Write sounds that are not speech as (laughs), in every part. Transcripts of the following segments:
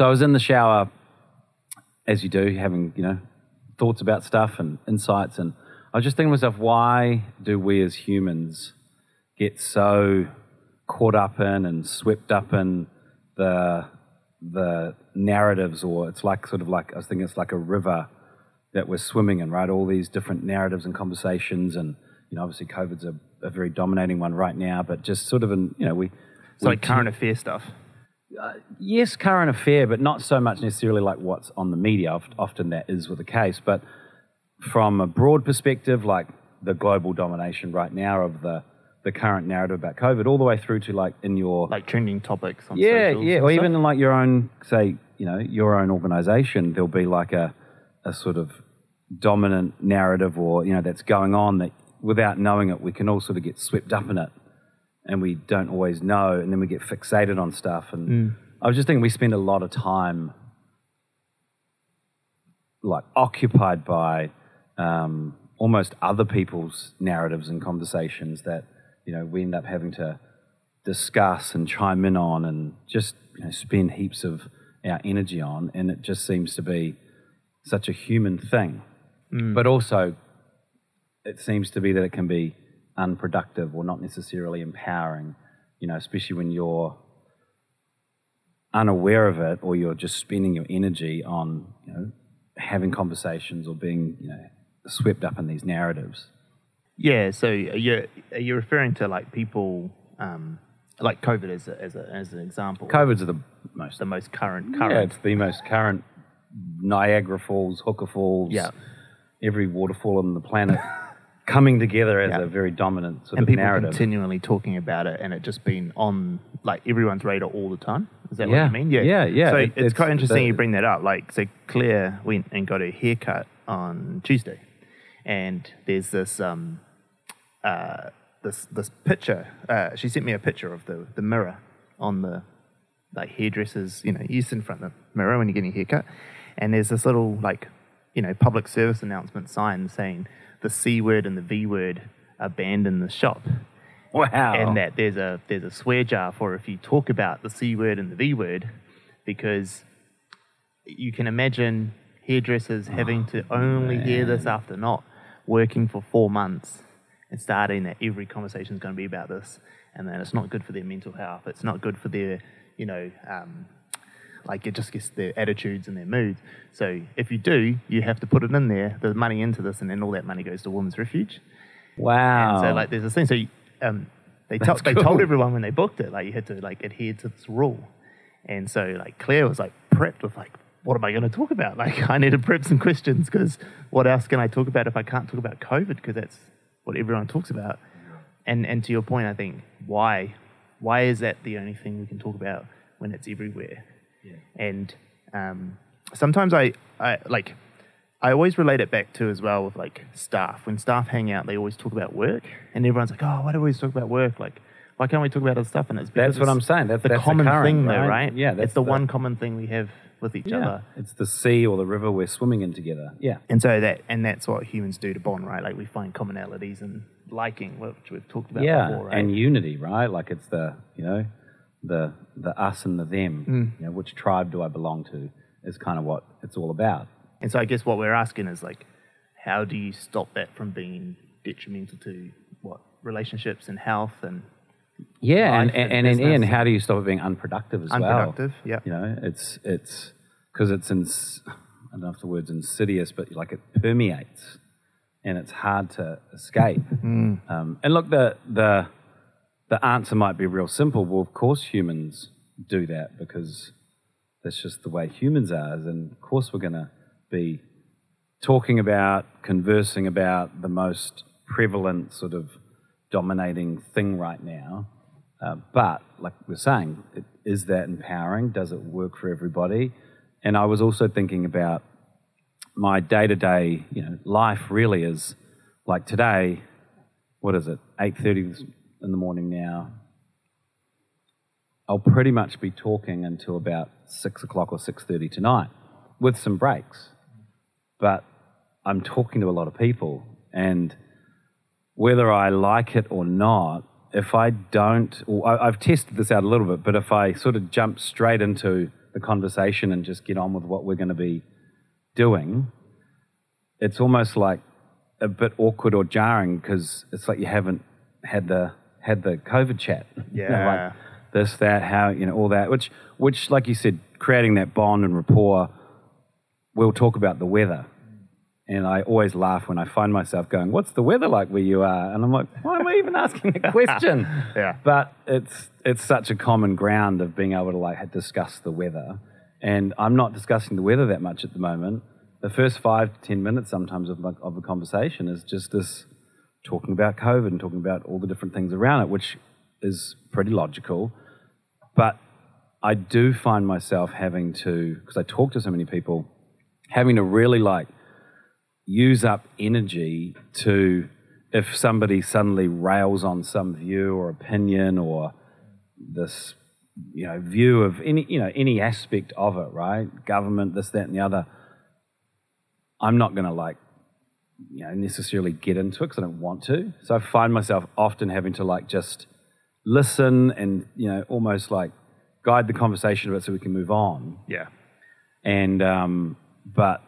So I was in the shower, as you do, having you know thoughts about stuff and insights, and I was just thinking to myself, why do we as humans get so caught up in and swept up in the the narratives, or it's like sort of like I was thinking it's like a river that we're swimming in, right? All these different narratives and conversations, and you know, obviously, COVID's a, a very dominating one right now, but just sort of in you know we. It's like current affair stuff. Uh, yes, current affair, but not so much necessarily like what's on the media. Often that is with the case, but from a broad perspective, like the global domination right now of the the current narrative about COVID, all the way through to like in your like trending topics. On yeah, yeah, or even in like your own, say, you know, your own organization, there'll be like a a sort of dominant narrative, or you know, that's going on that without knowing it, we can all sort of get swept up in it, and we don't always know, and then we get fixated on stuff. And mm. I was just thinking, we spend a lot of time like occupied by um, almost other people's narratives and conversations that you know we end up having to discuss and chime in on and just you know, spend heaps of our energy on, and it just seems to be such a human thing. Mm. But also, it seems to be that it can be unproductive or not necessarily empowering. You know, especially when you're unaware of it or you're just spending your energy on you know having conversations or being you know swept up in these narratives. Yeah, so you're you're referring to like people um, like COVID as a, as, a, as an example. COVID's the most the most current current. Yeah, it's the most current. Niagara Falls, Huka Falls, yeah. every waterfall on the planet (laughs) coming together as yeah. a very dominant sort and of people narrative. continually talking about it, and it just been on like everyone's radar all the time. Is that yeah. what you mean? Yeah, yeah, yeah. So it, it's, it's, quite interesting the, you bring that up. Like, so Claire went and got her haircut on Tuesday, and there's this um, uh, this this picture. Uh, she sent me a picture of the the mirror on the like hairdressers. You know, you sit in front of the mirror when you're getting a haircut, and there's this little like you know public service announcement sign saying the c word and the v word are banned in the shop. Wow! And that there's a there's a swear jar for if you talk about the c word and the v word, because you can imagine hairdressers oh, having to only man. hear this after not working for four months and starting that every conversation is going to be about this, and then it's not good for their mental health. It's not good for their, you know, um, like it just gets their attitudes and their moods. So if you do, you have to put it in there, the money into this, and then all that money goes to Women's Refuge. Wow. And so like there's this thing. So you, um, they, to- cool. they told everyone when they booked it, like you had to like adhere to this rule. And so like Claire was like prepped with like what am I going to talk about? (laughs) Like, I need to prep some questions because what else can I talk about if I can't talk about COVID? Because that's what everyone talks about. And and to your point, I think why why is that the only thing we can talk about when it's everywhere? Yeah. And um, sometimes I, I like I always relate it back to as well with like staff. When staff hang out, they always talk about work, and everyone's like, "Oh, why do we always talk about work?" Like, why can't we talk about other stuff? And it's that's what I'm saying. That's the that's common current, thing, though, right? Yeah, that's it's the, the, one common thing we have with each yeah. other. It's the sea or the river we're swimming in together. Yeah. And so that and that's what humans do to bond, right? Like we find commonalities and liking, which we've talked about yeah, before, right? and unity, right? Like it's the you know the the us and the them. Mm. You know, which tribe do I belong to? Is kind of what it's all about. And so I guess what we're asking is like, how do you stop that from being detrimental to what relationships and health and yeah, and and, and, and Ian, how do you stop it being unproductive as unproductive, well? yeah. You know, it's it's because it's in I don't know if the word's insidious, but like it permeates, and it's hard to escape. Mm. Um, and look, the the the answer might be real simple. Well, of course, humans do that because that's just the way humans are, and of course, we're going to be talking about, conversing about the most prevalent sort of dominating thing right now. Uh, but like we're saying, it, is that empowering? Does it work for everybody? And I was also thinking about my day to day, you know, life really is like today. What is it? Eight thirty in the morning now. I'll pretty much be talking until about six o'clock or six thirty tonight, with some breaks. But I'm talking to a lot of people, and whether I like it or not, if I don't, I've tested this out a little bit, but if I sort of jump straight into the conversation and just get on with what we're going to be doing, it's almost like a bit awkward or jarring because it's like you haven't had the had the COVID chat. (laughs) You know, Yeah. like this, that, how, you know, all that. Which, which, like you said, creating that bond and rapport. We'll talk about the weather, and I always laugh when I find myself going, "What's the weather like where you are?" And I'm like, "Why am I even asking a (laughs) question?" (laughs) Yeah. But it's it's such a common ground of being able to like discuss the weather, and I'm not discussing the weather that much at the moment. The first five to ten minutes sometimes of my, of the conversation is just this talking about COVID and talking about all the different things around it, which is pretty logical. But I do find myself having to because I talk to so many people, having to really like use up energy to if somebody suddenly rails on some view or opinion or this you know view of any you know any aspect of it right government this that and the other i'm not going to like you know necessarily get into it because i don't want to so i find myself often having to like just listen and you know almost like guide the conversation a bit so we can move on Yeah. and um but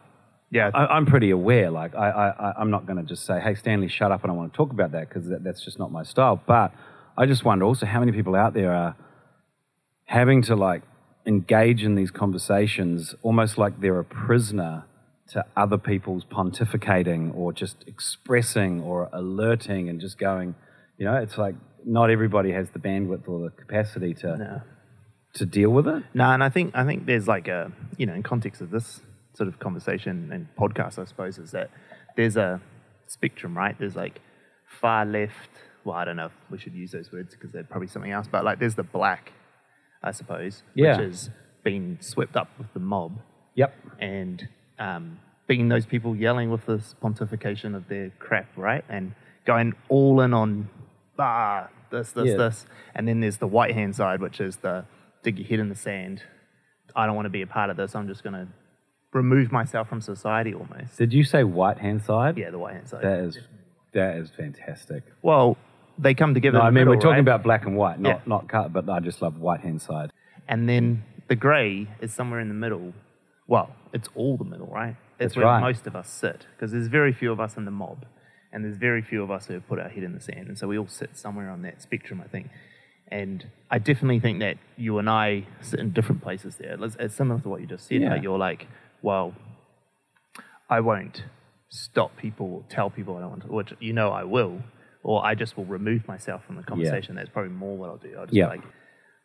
Yeah. I, I'm pretty aware. Like, I, I, I'm not going to just say, "Hey, Stanley, shut up," and I want to talk about that because that, that's just not my style. But I just wonder also how many people out there are having to like engage in these conversations almost like they're a prisoner to other people's pontificating or just expressing or alerting and just going. You know, it's like not everybody has the bandwidth or the capacity to No. to deal with it. No, and I think I think there's like a you know in context of this sort of conversation and podcast, I suppose, is that there's a spectrum, right? There's like far left. Well, I don't know if we should use those words because they're probably something else. But like, there's the black, I suppose, Yeah. which has been swept up with the mob Yep. and um, being those people yelling with this pontification of their crap, right? And going all in on ah this, this, Yeah. this, and then there's the white hand side, which is the dig your head in the sand. I don't want to be a part of this. I'm just going to remove myself from society almost. Did you say white hand side? Yeah, the white hand side. That is that is fantastic. well, they come together. No, I mean we're talking right? about black and white, not Yeah. not cut, but I just love white hand side. And then the grey is somewhere in the middle. Well, it's all the middle, right? It's That's where right. most of us sit because there's very few of us in the mob, and there's very few of us who have put our head in the sand, and so we all sit somewhere on that spectrum, I think. And I definitely think that you and I sit in different places there. It's, it's similar to what you just said. Yeah. Like you're like, well, I won't stop people or tell people I don't want to, which you know I will, or I just will remove myself from the conversation. That's probably more what I'll do. I'll just Yeah. be like,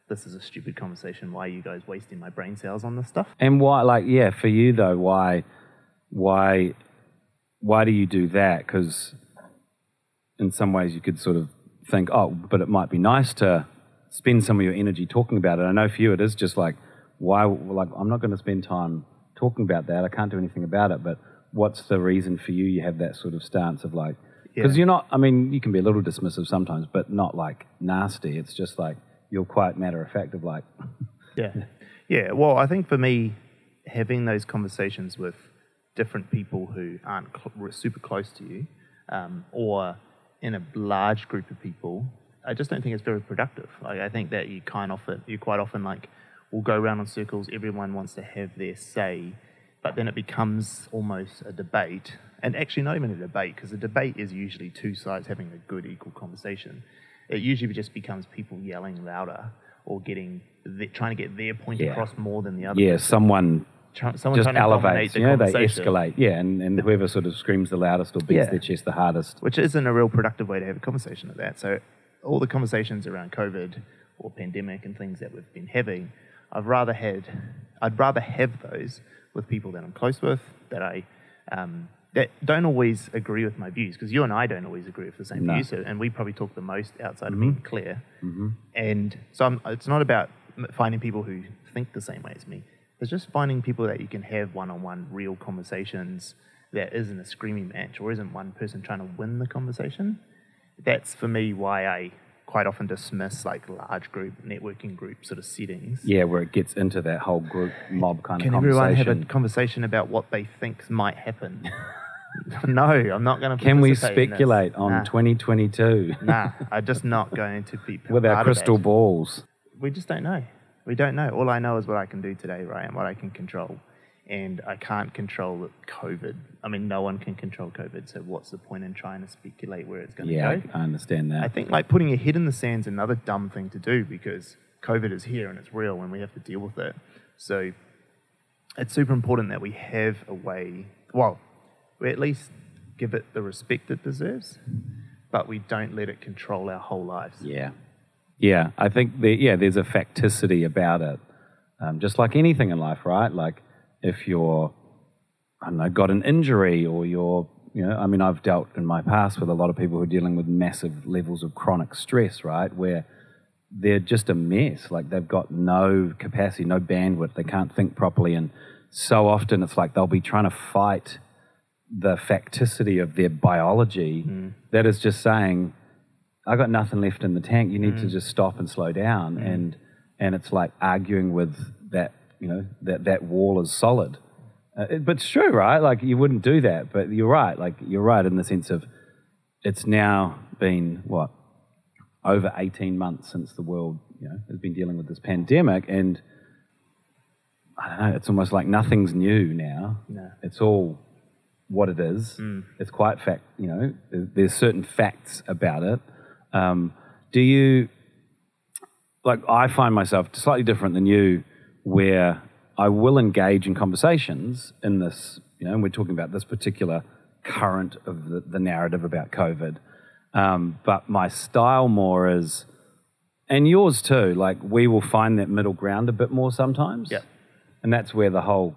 this is a stupid conversation. Why are you guys wasting my brain cells on this stuff? And why, like, yeah, for you though, why, why, why do you do that? Because in some ways you could sort of think, oh, but it might be nice to spend some of your energy talking about it. I know for you it is just like, why, like, I'm not going to spend time talking about that. I can't do anything about it. But what's the reason for you? You have that sort of stance of like, because Yeah. you're not. I mean, you can be a little dismissive sometimes, but not like nasty. It's just like you're quite matter of fact of like, (laughs) Yeah. Yeah. Well, I think for me, having those conversations with different people who aren't cl- super close to you um, or in a large group of people, I just don't think it's very productive. Like, I think that you kind of you quite often like will go around in circles. Everyone wants to have their say, but then it becomes almost a debate. And actually, not even a debate, because a debate is usually two sides having a good, equal conversation. It usually just becomes people yelling louder or getting the, trying to get their point Yeah. across more than the other. yeah, person. someone Try- someone just trying to dominate elevates. the You know, they conversation, escalate. Yeah, and, and whoever sort of screams the loudest or beats Yeah. their chest the hardest. which isn't a real productive way to have a conversation like that. So, all the conversations around COVID or pandemic and things that we've been having, I've rather had, I'd rather have those with people that I'm close with that I um, that don't always agree with my views because you and I don't always agree with the same No. views, and we probably talk the most outside of mm-hmm. being clear. Mm-hmm. And so, I'm, it's not about finding people who think the same way as me. It's just finding people that you can have one-on-one real conversations that isn't a screaming match or isn't one person trying to win the conversation. That's for me why I quite often dismiss like large group networking group sort of settings. Yeah, where it gets into that whole group mob kind of. Can everyone have a conversation about what they think might happen? (laughs) (laughs) no, I'm not going to. Can we participate in this. speculate on Nah. 2022 Nah, (laughs) I'm just not going to be with our crystal balls? We just don't know. We don't know. All I know is what I can do today, right, and what I can control. And I can't control COVID. I mean, no one can control COVID. So what's the point in trying to speculate where it's going to Yeah, go? I, I understand that. I think like putting your head in the sand is another dumb thing to do because COVID is here and it's real and we have to deal with it. So it's super important that we have a way, well, we at least give it the respect it deserves, but we don't let it control our whole lives. Yeah, yeah. I think the, yeah, there's a facticity about it, um, just like anything in life, right? Like if you're, I don't know, got an injury or you're, you know, I mean, I've dealt in my past with a lot of people who are dealing with massive levels of chronic stress, right? Where they're just a mess. Like they've got no capacity, no bandwidth. They can't think properly, and so often it's like they'll be trying to fight the facticity of their biology mm. that is just saying, I got nothing left in the tank. You need to mm. just stop and slow down. Mm. And and it's like arguing with that, you know, that that wall is solid. Uh, it- but it's true, right? Like you wouldn't do that. But you're right. Like you're right in the sense of it's now been what over 18 months since the world, you know, has been dealing with this pandemic, and I don't know. It's almost like nothing's new now. No. It's all what it is. It's quite fact. You know, there's, there's certain facts about it. Um, do you like? I find myself slightly different than you, where I will engage in conversations in this. You know, and we're talking about this particular current of the, the narrative about COVID. Um, but my style more is, and yours too. Like we will find that middle ground a bit more sometimes. Yeah. And that's where the whole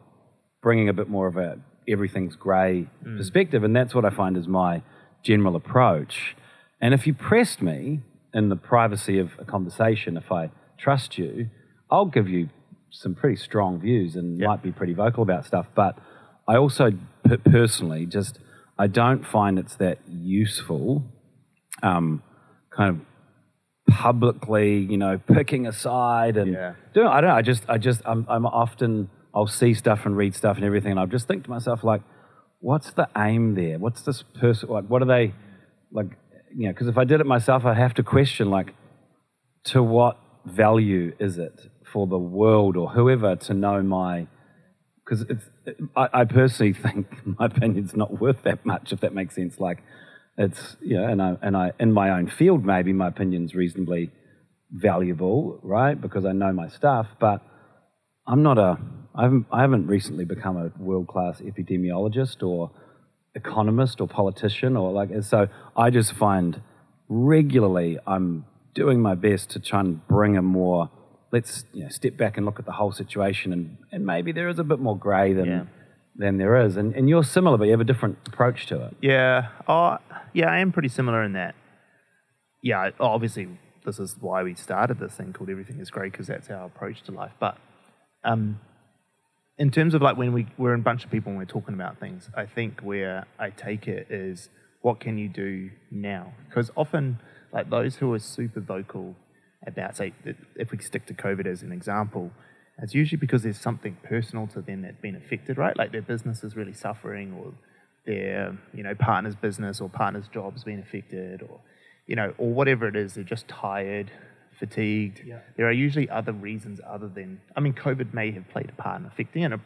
bringing a bit more of a everything's grey perspective, and that's what I find is my general approach. And if you pressed me in the privacy of a conversation, if I trust you, I'll give you some pretty strong views and Yeah. might be pretty vocal about stuff. But I also p- personally just I don't find it's that useful, um, kind of publicly, you know, picking a side and Yeah. doing. I don't know. I just, I just, I'm, I'm often, I'll see stuff and read stuff and everything, and I'll just think to myself like, what's the aim there? What's this person like? What are they like? You know, because if I did it myself, I have to question like, to what value is it for the world or whoever to know my because it's I, I personally (laughs) think my opinion's not worth that much if that makes sense like it's you know and I and I in my own field maybe my opinion's reasonably valuable right because I know my stuff but I'm not a I haven't, I haven't recently become a world class epidemiologist or economist or politician or like so I just find regularly I'm doing my best to try and bring a more let's you know, step back and look at the whole situation and, and maybe there is a bit more grey than Yeah. than there is and, and you're similar but you have a different approach to it Yeah. Oh, yeah, I am pretty similar in that. Yeah, obviously, this is why we started this thing called Everything is Grey because that's our approach to life. But um, in terms of like when we, we're a bunch of people and we're talking about things, I think where I take it is what can you do now? Because often, like those who are super vocal about, say, if we stick to COVID as an example, it's usually because there's something personal to them that's been affected, right? Like their business is really suffering, or their you know partner's business or partner's job's been affected, or you know, or whatever it is. They're just tired, fatigued. There are usually other reasons other than I mean, COVID may have played a part in affecting it.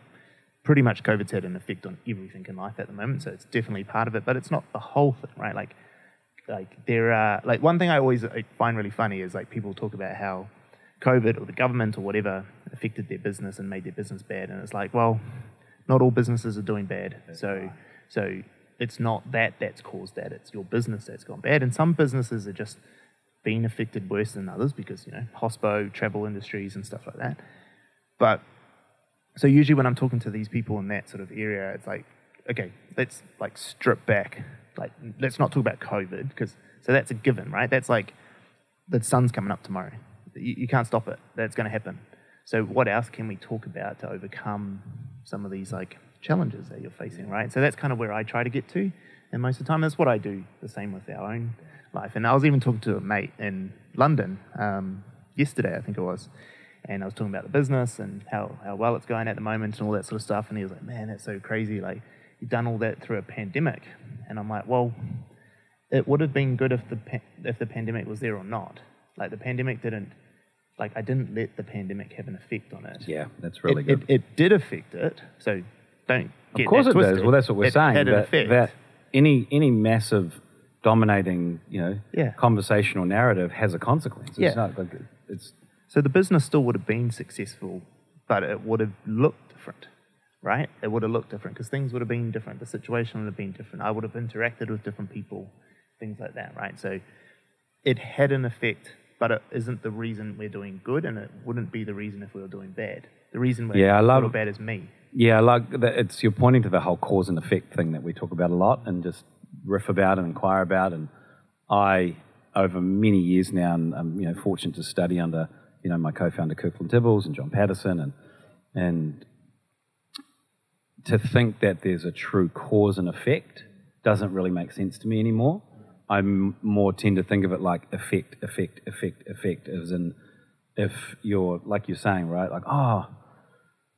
Pretty much, COVID's had an effect on everything in life at the moment, so it's definitely part of it. But it's not the whole thing, right? Like, like there are like one thing I always find really funny is like people talk about how COVID or the government or whatever affected their business and made their business bad, and it's like, well, not all businesses are doing bad. so, so it's not that that's caused that; it's your business that's gone bad. And some businesses are just being affected worse than others because you know hospo, travel industries, and stuff like that. But so usually when I'm talking to these people in that sort of area, it's like, okay, let's like strip back. Like, let's not talk about COVID because so that's a given, right? That's like the sun's coming up tomorrow. You, you can't stop it. That's going to happen. So what else can we talk about to overcome some of these like challenges that you're facing, right? So that's kind of where I try to get to, and most of the time that's what I do. The same with our own life. And I was even talking to a mate in London um, yesterday, I think it was, and I was talking about the business and how, how well it's going at the moment and all that sort of stuff. And he was like, "Man, that's so crazy! Like you've done all that through a pandemic." And I'm like, "Well, it would have been good if the pa- if the pandemic was there or not. Like the pandemic didn't like I didn't let the pandemic have an effect on it. Yeah, that's really it, good. It, it did affect it. So don't get of course that it twisted. does. Well, that's what we're It saying. Had an effect. that any any massive dominating, you know, Yeah. conversational narrative has a consequence. It's Yeah. not like it's So the business still would have been successful, but it would have looked different, right? It would have looked different because things would have been different. The situation would have been different. I would have interacted with different people, things like that, right? So it had an effect, but it isn't the reason we're doing good, and it wouldn't be the reason if we were doing bad. The reason we're Yeah, I love- good or bad is me. Yeah, I like that it's you're pointing to the whole cause and effect thing that we talk about a lot and just riff about and inquire about. And I, over many years now, and I'm you know fortunate to study under you know my co-founder Kirkland Tibbles and John Patterson, and and to think that there's a true cause and effect doesn't really make sense to me anymore. I more tend to think of it like effect, effect, effect, effect, as in if you're like you're saying, right? Like, oh,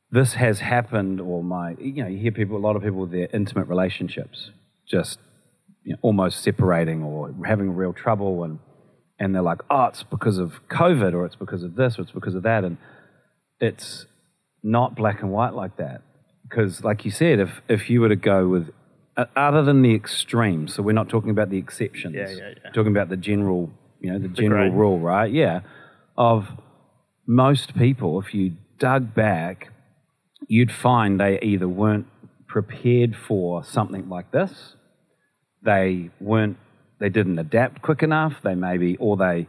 this has happened, or my, you know, you hear people, a lot of people their intimate relationships just you know, almost separating or having real trouble, and and they're like, oh, it's because of COVID, or it's because of this, or it's because of that, and it's not black and white like that. Because, like you said, if if you were to go with uh, other than the extremes, so we're not talking about the exceptions, Yeah, yeah, yeah. talking about the general, you know, the general grain. rule, right? Yeah, of most people, if you dug back, you'd find they either weren't prepared for something like this, they weren't, they didn't adapt quick enough, they maybe, or they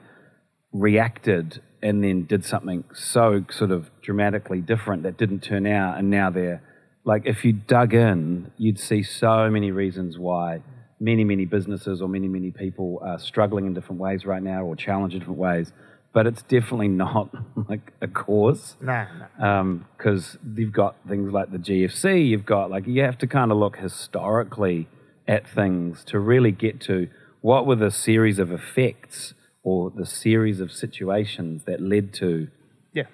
reacted and then did something so sort of dramatically different that didn't turn out, and now they're like, if you dug in, you'd see so many reasons why many, many businesses or many, many people are struggling in different ways right now or challenged in different ways. But it's definitely not (laughs) like a cause. Because um, you've got things like the GFC, you've got like you have to kind of look historically at things to really get to what were the series of effects or the series of situations that led to Yeah.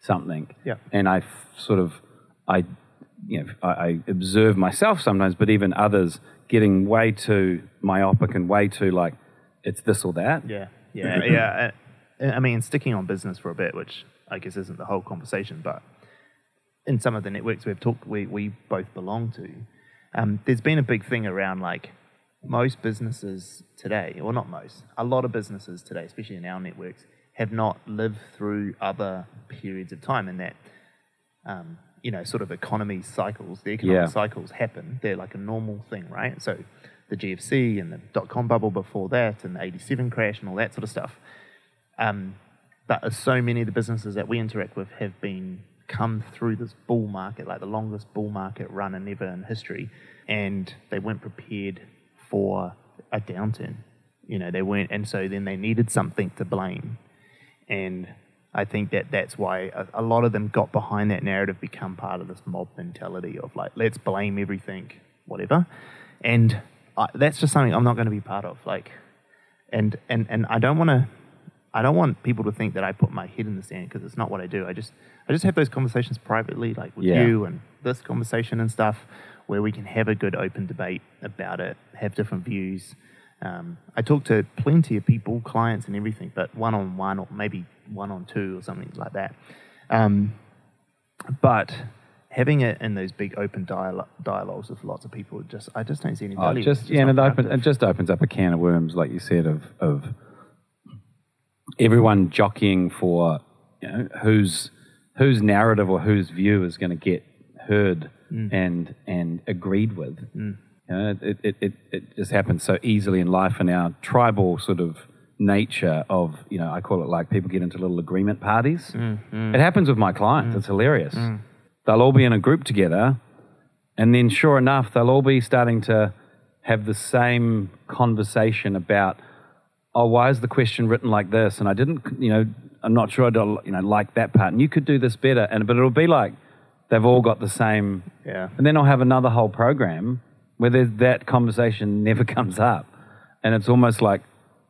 something. Yeah. And I f- sort of, I, you know, I, I observe myself sometimes, but even others getting way too myopic and way too like, it's this or that. Yeah, (laughs) yeah, yeah. I, I mean, sticking on business for a bit, which I guess isn't the whole conversation, but in some of the networks we've talked, we, we both belong to, um, there's been a big thing around like most businesses today, or not most, a lot of businesses today, especially in our networks, have not lived through other periods of time, and that um, you know, sort of economy cycles, the economic Yeah. cycles happen. They're like a normal thing, right? So the GFC and the dot com bubble before that, and the 87 crash and all that sort of stuff. Um, but so many of the businesses that we interact with have been come through this bull market, like the longest bull market run in ever in history, and they weren't prepared for a downturn. You know, they weren't, and so then they needed something to blame. And I think that that's why a, a lot of them got behind that narrative, become part of this mob mentality of like, let's blame everything, whatever. And I, that's just something I'm not going to be part of. Like, and and and I don't want to. I don't want people to think that I put my head in the sand because it's not what I do. I just I just have those conversations privately, like with Yeah. you and this conversation and stuff, where we can have a good open debate about it, have different views. Um, I talk to plenty of people, clients and everything, but one on one or maybe one on two or something like that. Um, but having it in those big open dialo- dialogues with lots of people, just I just don't see any Oh, value. just yeah, and it, not open, it just opens up a can of worms, like you said, of of everyone jockeying for you know whose whose narrative or whose view is going to get heard mm. and and agreed with. Mm. You know, it, it, it, it just happens so easily in life and our tribal sort of nature of you know I call it like people get into little agreement parties. Mm, it happens with my clients. It's hilarious. They'll all be in a group together, and then sure enough, they'll all be starting to have the same conversation about, oh, why is the question written like this? And I didn't, you know, I'm not sure I don't, you know, like that part. And you could do this better. And but it'll be like they've all got the same. Yeah. And then I'll have another whole program where that conversation (laughs) never comes up, and it's almost like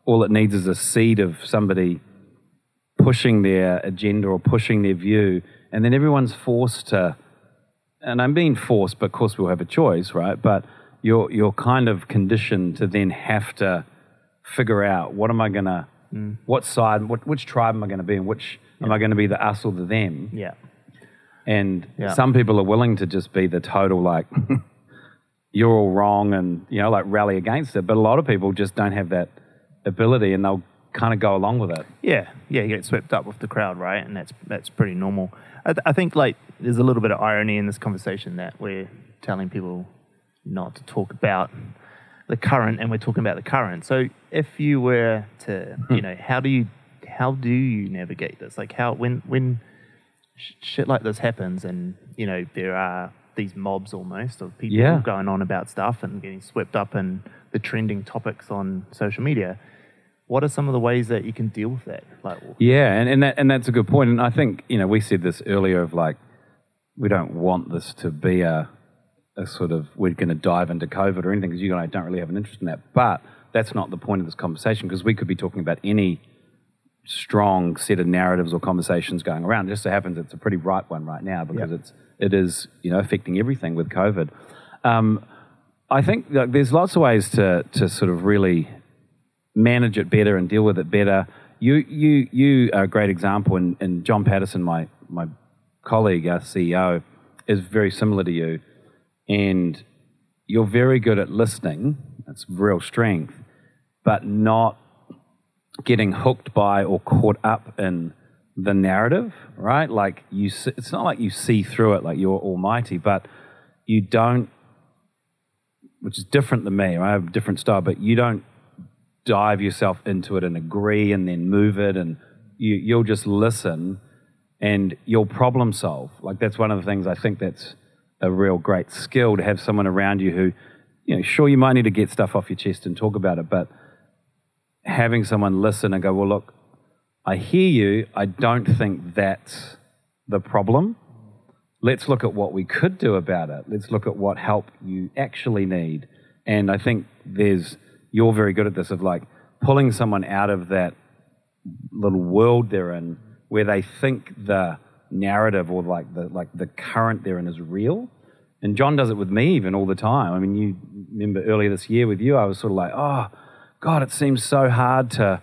all it needs is a seed of somebody pushing their agenda or pushing their view, and then everyone's forced to. And I'm being forced, but of course we'll have a choice, right? But you're you're kind of conditioned to then have to figure out what am I gonna mm. What side, what, which tribe am I going to be in? Which, am I going to be the us or the them? Yeah. And Yeah. some people are willing to just be the total, like, (laughs) you're all wrong and, you know, like rally against it. But a lot of people just don't have that ability and they'll kind of go along with it. Yeah, yeah, you get swept up with the crowd, right? And that's that's pretty normal. I, th- I think like there's a little bit of irony in this conversation that we're telling people not to talk about the current, and we're talking about the current. So if you were to, hmm. you know, how do you how do you navigate this? Like how when when sh- shit like this happens, and you know there are these mobs almost of people Yeah. going on about stuff and getting swept up in the trending topics on social media what are some of the ways that you can deal with that? Like, Yeah, and, and that and that's a good point. And I think you know we said this earlier of like we don't want this to be a a sort of we're going to dive into COVID or anything because you and I don't really have an interest in that. But that's not the point of this conversation because we could be talking about any strong set of narratives or conversations going around. It just so happens it's a pretty ripe one right now because Yep. it's it is you know affecting everything with COVID. Um, I think like, there's lots of ways to to sort of really manage it better and deal with it better. You you you are a great example, and, and John Patterson, my my colleague, our CEO, is very similar to you, and you're very good at listening. That's real strength, but not getting hooked by or caught up in the narrative, right? Like you, s- it's not like you see through it like you're almighty, but you don't, which is different than me. Right? I have a different style, but you don't dive yourself into it and agree and then move it, and you, you'll just listen and you'll problem solve. Like that's one of the things I think that's a real great skill to have someone around you who, you know, sure you might need to get stuff off your chest and talk about it, but having someone listen and go, well, look, I hear you. I don't think that's the problem. Let's look at what we could do about it. Let's look at what help you actually need. And I think there's, you're very good at this of like pulling someone out of that little world they're in where they think the narrative or like the like the current they're in is real. And John does it with me even all the time. I mean, you remember earlier this year with you, I was sort of like, oh, God, it seems so hard to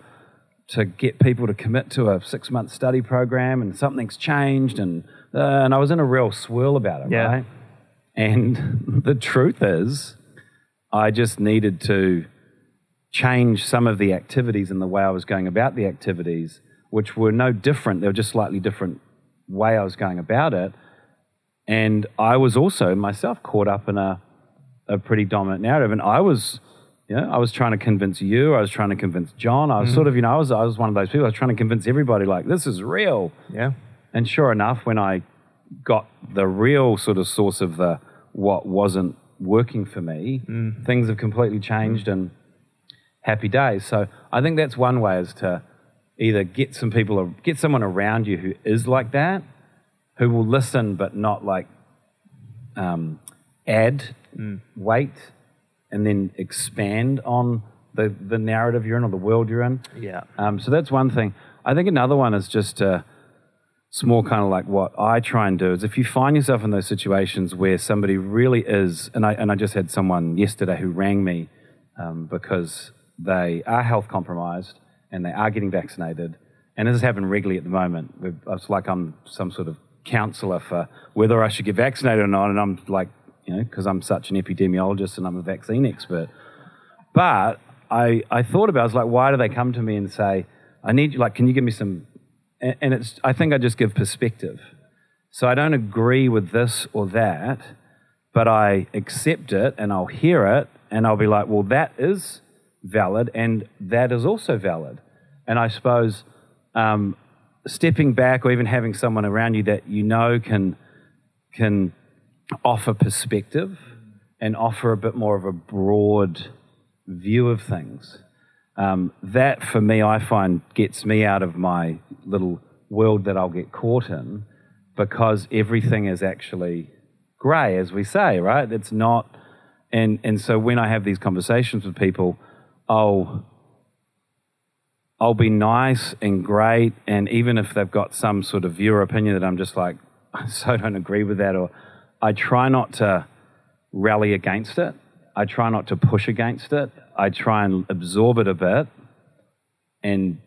to get people to commit to a six month study program, and something's changed, and uh, and I was in a real swirl about it, Yeah. right? And (laughs) the truth is, I just needed to change some of the activities and the way I was going about the activities, which were no different. They were just slightly different way I was going about it. And I was also myself caught up in a, a pretty dominant narrative. And I was, you know, I was trying to convince you, I was trying to convince John. I was mm-hmm. sort of, you know, I was, I was one of those people, I was trying to convince everybody, like, this is real. yeah, And sure enough, when I got the real sort of source of the what wasn't working for me, mm. things have completely changed mm. and happy days. So I think that's one way is to either get some people or get someone around you who is like that, who will listen but not like um, add weight and then expand on the, the narrative you're in or the world you're in. yeah, Um, so that's one thing. I think another one is just uh, it's more kind of like what I try and do is if you find yourself in those situations where somebody really is, and I and I just had someone yesterday who rang me um, because they are health compromised and they are getting vaccinated, and this is happening regularly at the moment. It's like I'm some sort of counselor for whether I should get vaccinated or not, and I'm like, you know, because I'm such an epidemiologist and I'm a vaccine expert. But I, I thought about, it, I was like, why do they come to me and say, I need you, like, can you give me some, and, and it's, I think I just give perspective. So I don't agree with this or that, but I accept it and I'll hear it and I'll be like, well, that is valid and that is also valid. And I suppose um, stepping back or even having someone around you that you know can, can offer perspective and offer a bit more of a broad view of things. Um, that for me, I find gets me out of my little world that I'll get caught in because everything is actually grey, as we say, right? It's not, and and so when I have these conversations with people, I'll I'll be nice and great, and even if they've got some sort of viewer opinion that I'm just like, (laughs) I so don't agree with that, or I try not to rally against it. I try not to push against it. I try and absorb it a bit and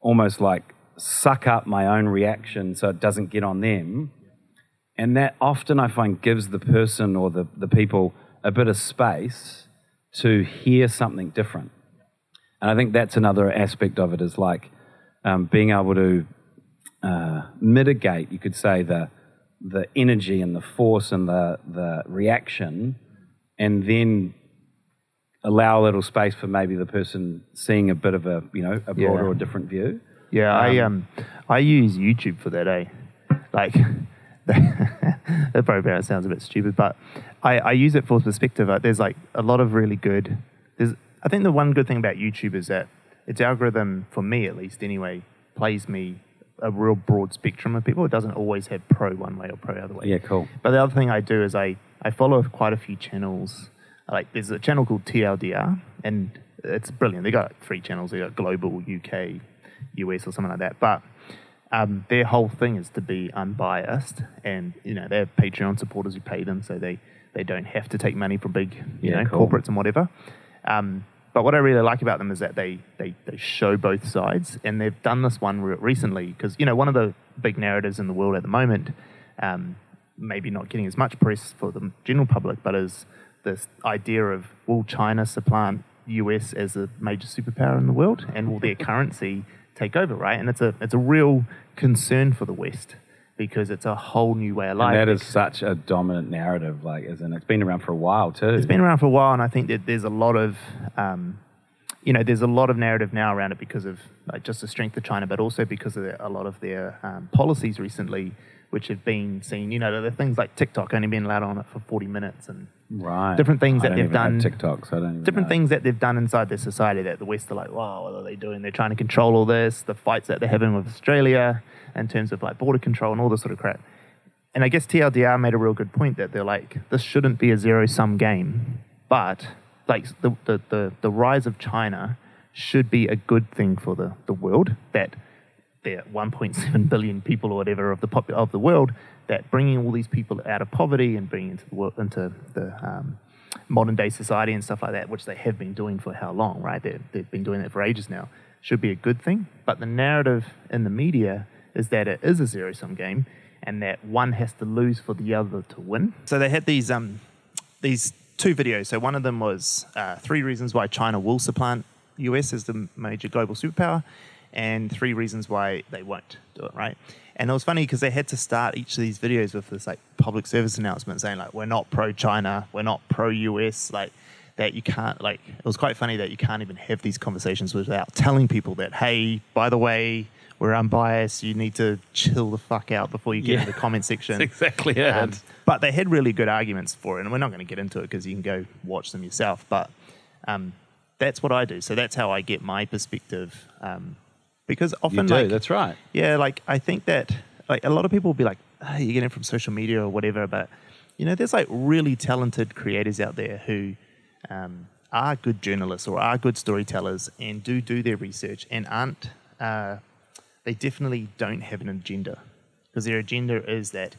almost like suck up my own reaction so it doesn't get on them. And that often I find gives the person or the, the people a bit of space to hear something different. And I think that's another aspect of it is like um, being able to uh, mitigate, you could say, the, the energy and the force and the, the reaction, and then allow a little space for maybe the person seeing a bit of a, you know, a broader Yeah. or different view. Yeah, I um I use YouTube for that, eh? Like (laughs) that probably sounds a bit stupid, but I, I use it for perspective. Uh, There's like a lot of really good. There's I think the one good thing about YouTube is that its algorithm, for me at least anyway, plays me a real broad spectrum of people. It doesn't always have pro one way or pro other way. Yeah, cool. But the other thing I do is I, I follow quite a few channels. Like there's a channel called TLDR, and it's brilliant. They got three channels. They got global, UK, US, or something like that. But um, their whole thing is to be unbiased, and you know they have Patreon supporters who pay them, so they they don't have to take money from big you Yeah, know cool. corporates and whatever. Um, but what I really like about them is that they, they, they show both sides, and they've done this one re- recently because you know one of the big narratives in the world at the moment, um, maybe not getting as much press for the general public, but is this idea of will China supplant US as a major superpower in the world, and will their currency take over? Right, and it's a it's a real concern for the West because it's a whole new way of life. And that is such a dominant narrative, like, as in it's been around for a while too. It's been around for a while, and I think that there's a lot of, um, you know, there's a lot of narrative now around it because of like, just the strength of China, but also because of a lot of their um, policies recently, which have been seen. You know, the things like TikTok only being allowed on it for 40 minutes, and right. different things that they've done- TikTok, so I don't different know. things that they've done inside their society that the West are like, wow, what are they doing? They're trying to control all this, the fights that they're having with Australia in terms of like border control and all this sort of crap. And I guess TLDR made a real good point that they're like, this shouldn't be a zero sum game, but like the, the, the, the rise of China should be a good thing for the, the world that they're 1.7 billion people or whatever of the pop- of the world that bringing all these people out of poverty and bringing into the world into the um, modern day society and stuff like that, which they have been doing for how long, right? They've, they've been doing that for ages now. Should be a good thing, but the narrative in the media is that it is a zero sum game and that one has to lose for the other to win. So they had these um, these two videos. So one of them was uh, three reasons why China will supplant US as the major global superpower, and three reasons why they won't do it. Right. And it was funny because they had to start each of these videos with this like public service announcement saying like we're not pro China, we're not pro US, like that you can't like. It was quite funny that you can't even have these conversations without telling people that hey, by the way. We're unbiased. You need to chill the fuck out before you get Yeah. into the comment section. (laughs) That's exactly it. Um, but they had really good arguments for it, and we're not going to get into it because you can go watch them yourself. But um, that's what I do. So that's how I get my perspective. Um, because you often, do. like, that's right. yeah, like I think that like a lot of people will be like, oh, you get it from social media or whatever, but you know, there's like really talented creators out there who um, are good journalists or are good storytellers and do do their research and aren't. Uh, they definitely don't have an agenda because their agenda is that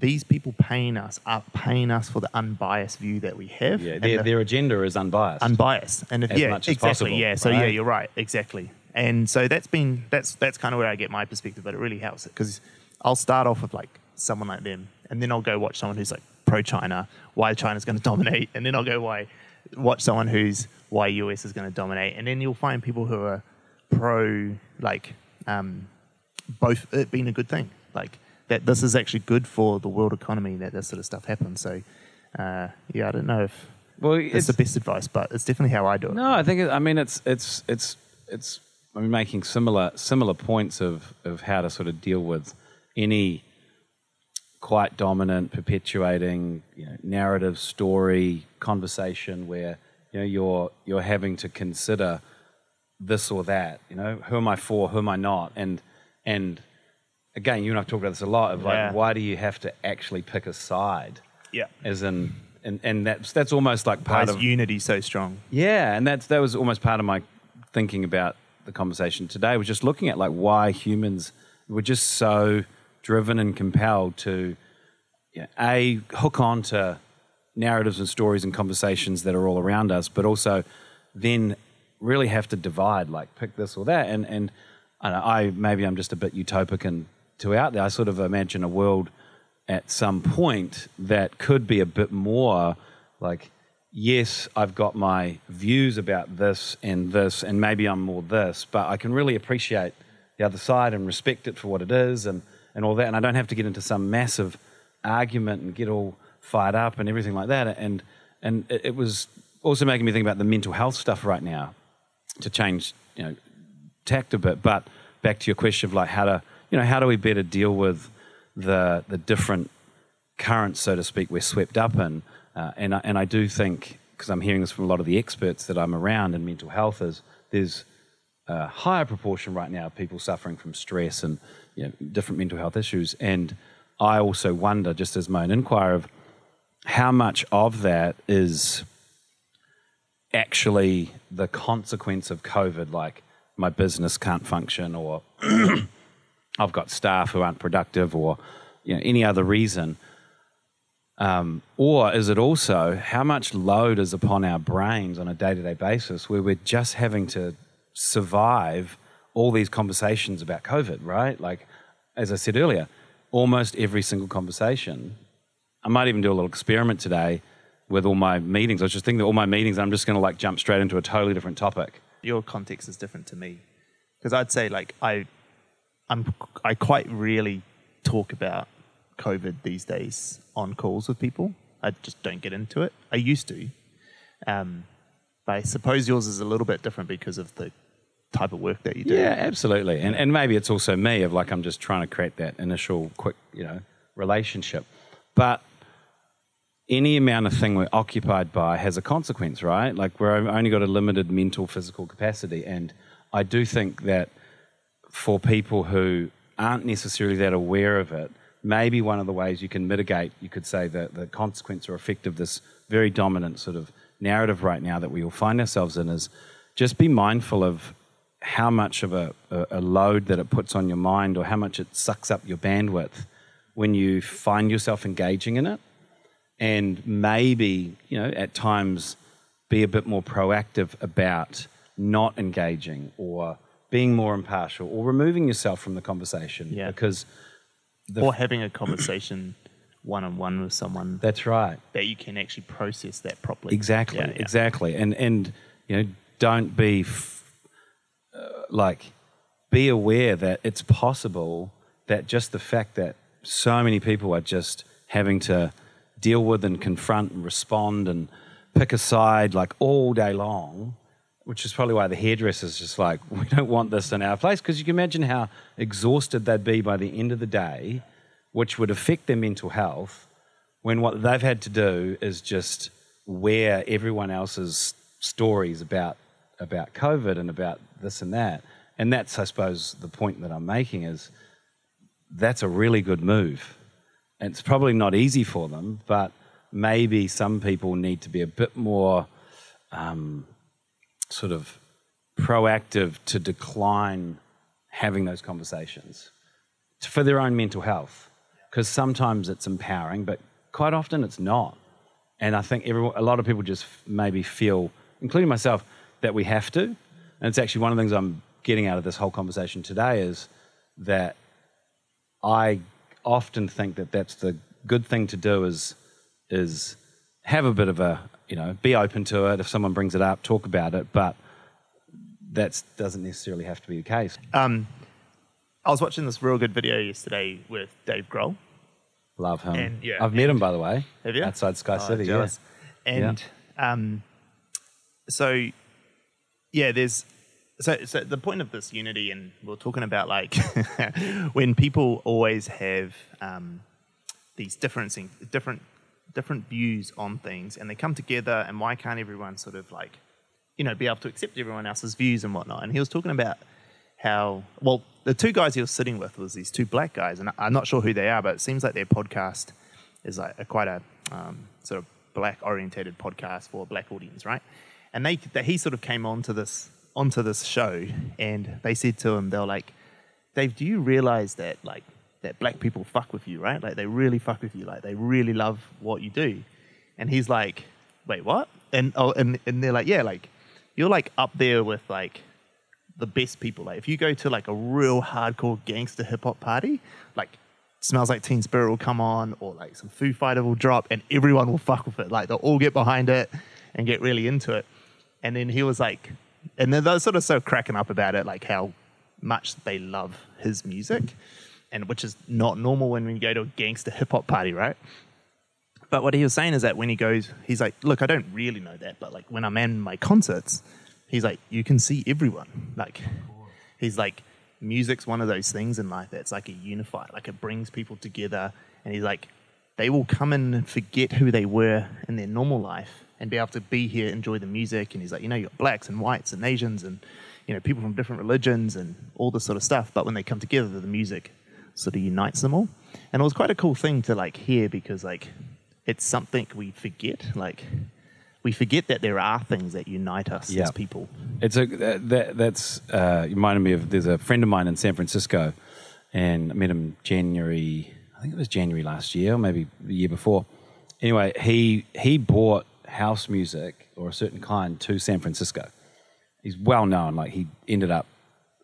these people paying us are paying us for the unbiased view that we have. Yeah, their, the- their agenda is unbiased. unbiased and if As yeah much as exactly possible, yeah so yeah you're right exactly and so that's been that's that's kind of where i get my perspective but it really helps it because i'll start off with like someone like them and then i'll go watch someone who's like pro china why china's going to dominate and then i'll go why watch someone who's why us is going to dominate. And then you'll find people who are pro like um, both it being a good thing. Like that this is actually good for the world economy that this sort of stuff happens. So uh, yeah i don't know if well, it's the best advice, but it's definitely how I do it. No, I think it, I mean it's it's it's it's I mean making similar similar points of of how to sort of deal with any quite dominant, perpetuating you know, narrative, story, conversation where you know you're you're having to consider this or that. You know, who am I for? Who am I not? And and again, you and I've talked about this a lot. Of like, Yeah. why do you have to actually pick a side? Yeah. As in, and and that's that's almost like Why part is of unity so strong? yeah, and that's that was almost part of my thinking about the conversation today. Was just looking at like why humans were just so driven and compelled to, you know, a hook on to narratives and stories and conversations that are all around us, but also then really have to divide, like pick this or that. And and I, know, I maybe I'm just a bit utopic and out there. I sort of imagine a world at some point that could be a bit more like, yes, I've got my views about this and this, and maybe I'm more this, but I can really appreciate the other side and respect it for what it is and, and all that. And I don't have to get into some massive argument and get all fired up and everything like that. And, and it, it was also making me think about the mental health stuff right now to change, you know, tact a bit. But back to your question of like how to, you know, how do we better deal with the the different currents, so to speak, we're swept up in. Uh, and I, and I do think because I'm hearing this from a lot of the experts that I'm around in mental health is there's a higher proportion right now of people suffering from stress and you know, different mental health issues. And I also wonder, just as my own inquiry, of how much of that is actually the consequence of COVID, like my business can't function or (clears throat) I've got staff who aren't productive or you know, any other reason. Um, or is it also how much load is upon our brains on a day to day basis where we're just having to survive all these conversations about COVID, right? Like, as I said earlier, almost every single conversation. I might even do a little experiment today with all my meetings. I was just thinking that all my meetings, I'm just going to like jump straight into a totally different topic. Your context is different to me because I'd say like I, I'm I quite rarely talk about COVID these days on calls with people. I just don't get into it. I used to, um, but I suppose yours is a little bit different because of the type of work that you do. Yeah, absolutely. And and maybe it's also me of like I'm just trying to create that initial quick, you know, relationship. But any amount of thing we're occupied by has a consequence, right? Like we're only got a limited mental, physical capacity. And I do think that for people who aren't necessarily that aware of it, maybe one of the ways you can mitigate, you could say, the, the consequence or effect of this very dominant sort of narrative right now that we all find ourselves in is just be mindful of how much of a, a, load that it puts on your mind or how much it sucks up your bandwidth when you find yourself engaging in it and maybe you know at times be a bit more proactive about not engaging or being more impartial or removing yourself from the conversation Yeah. because the, or having a conversation one on one with someone that's right that you can actually process that properly. exactly Yeah, yeah. exactly and and you know don't be f- uh, like be aware that it's possible that just the fact that so many people are just having to deal with and confront and respond and pick a side like all day long which is probably why the hairdresser's just like (laughs) we don't want this in our place because you can imagine how exhausted they'd be by the end of the day which would affect their mental health when what they've had to do is just wear everyone else's stories about about COVID and about this and that. And that's, I suppose, the point that I'm making is that's a really good move. And it's probably not easy for them, but maybe some people need to be a bit more um, sort of proactive to decline having those conversations for their own mental health. Because sometimes it's empowering, but quite often it's not. And I think everyone, a lot of people just maybe feel, including myself, that we have to. And it's actually one of the things I'm getting out of this whole conversation today is that I often think that that's the good thing to do is is have a bit of a you know be open to it if someone brings it up, talk about it, but that doesn't necessarily have to be the case. Um, I was watching this real good video yesterday with Dave Grohl. Love him. And, yeah, I've met him by the way. Have you? Outside Sky Oh, City. Yeah. jealous. And um, so, yeah, there's so so the point of this unity, and we're talking about like (laughs) when people always have um, these differencing different different views on things, and they come together, and why can't everyone sort of like you know be able to accept everyone else's views and whatnot? And he was talking about how well the two guys he was sitting with was these two black guys, and I'm not sure who they are, but it seems like their podcast is like a, quite a um, sort of black orientated podcast for a black audience, right? And they, that he sort of came onto this onto this show, and they said to him, they were like, "Dave, do you realize that like that black people fuck with you, right? Like they really fuck with you, like they really love what you do." And he's like, "Wait, what?" And oh, and and they're like, "Yeah, like you're like up there with like." the best people. Like if you go to like a real hardcore gangster hip hop party, like smells like Teen Spirit will come on, or like some Foo Fighter will drop, and everyone will fuck with it. Like they'll all get behind it and get really into it. And then he was like, and then they're sort of so cracking up about it, like how much they love his music, and which is not normal when you go to a gangster hip hop party, right? But what he was saying is that when he goes, he's like, look, I don't really know that, but like when I'm in my concerts, he's like, you can see everyone. Like, he's like, music's one of those things in life that's like a unifier, like it brings people together. And he's like, they will come and forget who they were in their normal life and be able to be here, enjoy the music. And he's like, you know, you got blacks and whites and Asians and, you know, people from different religions and all this sort of stuff. But when they come together, the music sort of unites them all. And it was quite a cool thing to like hear because like it's something we forget. Like we forget that there are things that unite us Yeah. as people. It's a that, that that's uh, reminded me of. There's a friend of mine in San Francisco, and I met him January. I think it was January last year, or maybe the year before. Anyway, he he brought house music or a certain kind to San Francisco. He's well known. Like he ended up,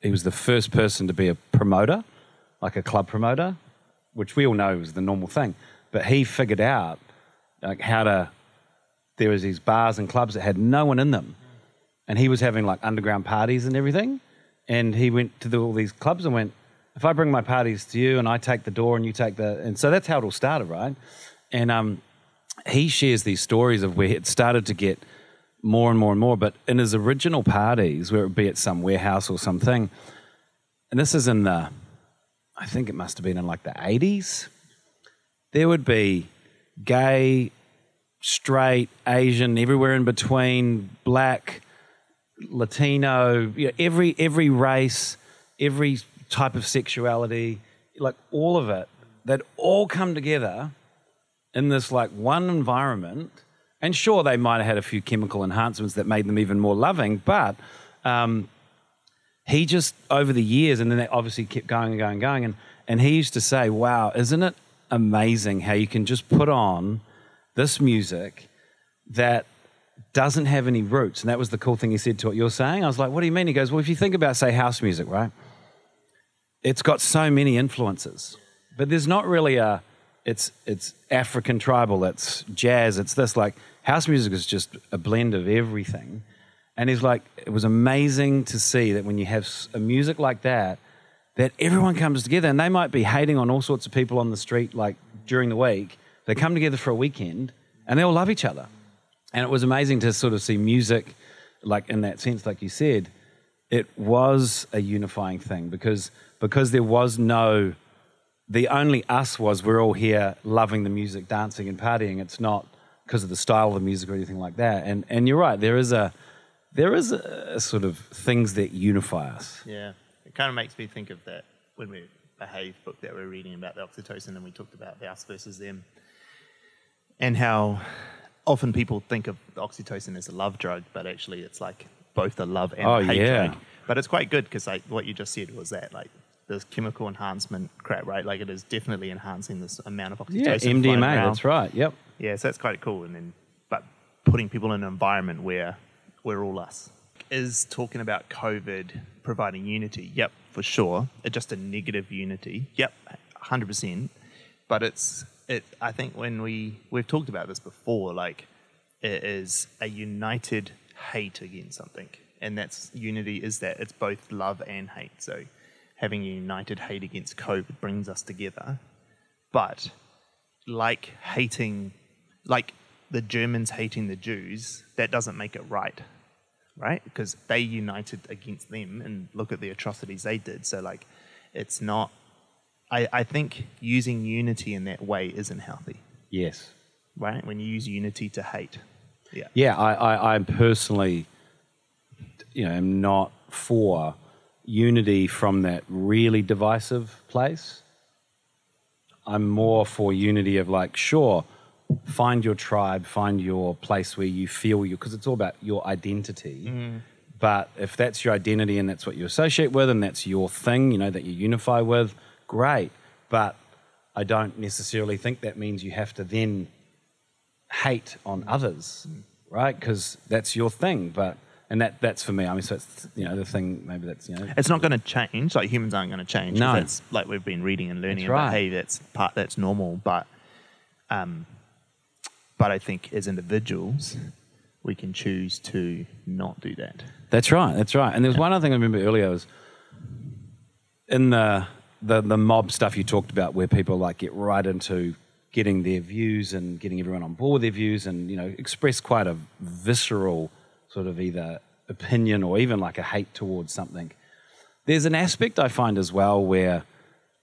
he was the first person to be a promoter, like a club promoter, which we all know is the normal thing. But he figured out like how to. There was these bars and clubs that had no one in them and he was having like underground parties and everything. And he went to the, all these clubs and went, if I bring my parties to you and I take the door and you take the, and so that's how it all started, right? And um, he shares these stories of where it started to get more and more and more. But in his original parties, where it would be at some warehouse or something, and this is in the, I think it must have been in like the 80s, there would be gay, straight, Asian, everywhere in between, black, Latino, you know, every every race, every type of sexuality, like all of it, they'd all come together in this like one environment. And sure, they might have had a few chemical enhancements that made them even more loving, but um, he just over the years, and then they obviously kept going and going and going, and and he used to say, "Wow, isn't it amazing how you can just put on this music that doesn't have any roots?" And that was the cool thing he said to what you're saying. I was like, "What do you mean?" He goes, "Well, if you think about say house music, right? It's got so many influences, but there's not really a it's it's African tribal, it's jazz, it's this like house music is just a blend of everything." And he's like, it was amazing to see that when you have a music like that, that everyone comes together and they might be hating on all sorts of people on the street like during the week. They come together for a weekend and they all love each other. And it was amazing to sort of see music, like in that sense, like you said, it was a unifying thing because because there was no the only us was we're all here loving the music, dancing and partying. It's not because of the style of the music or anything like that. And and you're right, there is a there is a, a sort of things that unify us. Yeah, it kind of makes me think of that when we Behave book that we're reading about the oxytocin, and we talked about the us versus them, and how often people think of the oxytocin as a love drug, but actually it's like both a love and Oh, hate yeah. drug. But it's quite good because like what you just said was that like this chemical enhancement crap, right? Like it is definitely enhancing this amount of oxytocin. Yeah, MDMA, that's right. Yep. Yeah, so that's quite cool. And then, but putting people in an environment where we're all us is talking about COVID providing unity. Yep, for sure. It's just a negative unity. Yep, hundred percent. But it's it. I think when we we've talked about this before, like it is a united hate against something, and that's unity. Is that it's both love and hate. So having a united hate against COVID brings us together. But like hating, like the Germans hating the Jews, that doesn't make it right, right? Because they united against them and look at the atrocities they did. So, like, it's not, I, I think using unity in that way isn't healthy, Yes. right? When you use unity to hate. Yeah. Yeah, I, I, I personally, you know, am not for unity from that really divisive place. I'm more for unity of like, sure, find your tribe, find your place where you feel you, because it's all about your identity. Mm. But if that's your identity and that's what you associate with and that's your thing, you know, that you unify with, great. But I don't necessarily think that means you have to then hate on mm. others, mm. right? Because that's your thing. But and that that's for me. I mean, so it's you know the thing. Maybe that's you know It's not going to change. Like humans aren't going to change. No. That's like we've been reading and learning That's about. right. Hey, that's part. That's normal. But, um, but I think as individuals, we can choose to not do that. That's right. That's right. And there's one other thing I remember earlier was in the, the the mob stuff you talked about, where people like get right into getting their views and getting everyone on board with their views, and you know express quite a visceral sort of either opinion or even like a hate towards something. There's an aspect I find as well where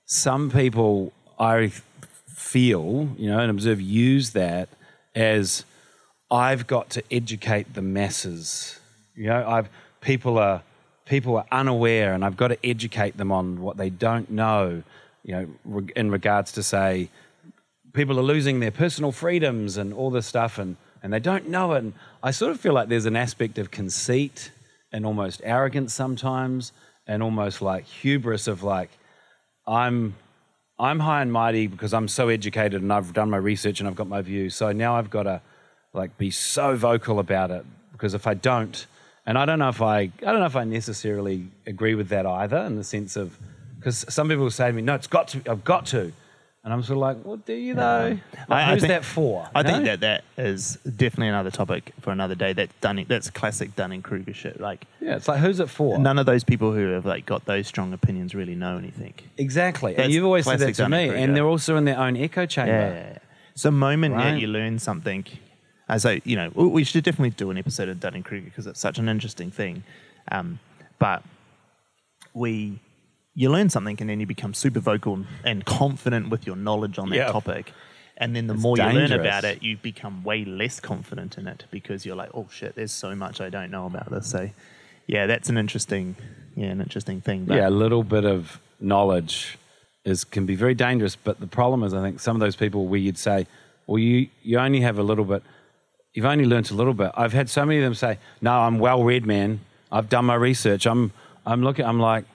some people I feel, you know, and observe use that as I've got to educate the masses. You know, I've people are people are unaware, and I've got to educate them on what they don't know. You know, in regards to say, people are losing their personal freedoms and all this stuff, and and they don't know it. And I sort of feel like there's an aspect of conceit and almost arrogance sometimes, and almost like hubris of like, I'm I'm high and mighty because I'm so educated and I've done my research and I've got my views. So now I've got to like be so vocal about it because if I don't, and I don't know if I I don't know if I necessarily agree with that either in the sense of because some people say to me, no, it's got to, I've got to, and I'm sort of like, well, do you though? Like, I- I who's think- that for? I you think that that is definitely another topic for another day. That's Dunning. That's classic Dunning Kruger shit. Like yeah, it's like who's it for? none of those people who have like got those strong opinions really know anything. Exactly, and you've always said that to me, and they're also in their own echo chamber. Yeah, yeah, yeah. So, moment Right. that you learn something, I say, you know, we- we should definitely do an episode of Dunning Kruger because it's such an interesting thing. Um, but we, you learn something and then you become super vocal and confident with your knowledge on that Yeah. topic. And then the It's more you learn about it, you become way less confident in it because you're like, oh shit, there's so much I don't know about this. So, yeah, that's an interesting, yeah, an interesting thing. But yeah, a little bit of knowledge is can be very dangerous. But the problem is, I think some of those people where you'd say, well, you you only have a little bit, you've only learnt a little bit. I've had so many of them say, no, I'm well read, man. I've done my research. I'm I'm looking. I'm like,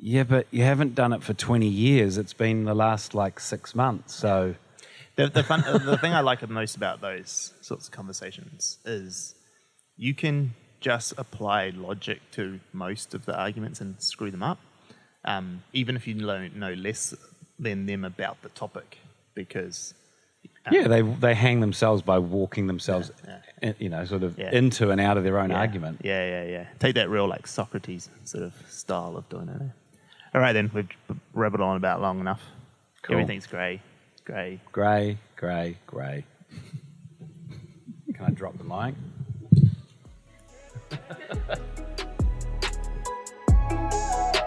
yeah, but you haven't done it for 20 years. It's been the last like six months. So The, the, fun, the thing I like most about those sorts of conversations is you can just apply logic to most of the arguments and screw them up, um, even if you know, know less than them about the topic, because um, yeah, they they hang themselves by walking themselves, Yeah, in- you know, sort of Yeah. into and out of their own yeah, argument. Yeah, yeah, yeah. Take that real like Socrates sort of style of doing it. All right, then we've rabbled on about long enough. Cool. Everything's grey, grey, grey, grey, grey. Can I drop the mic? (laughs)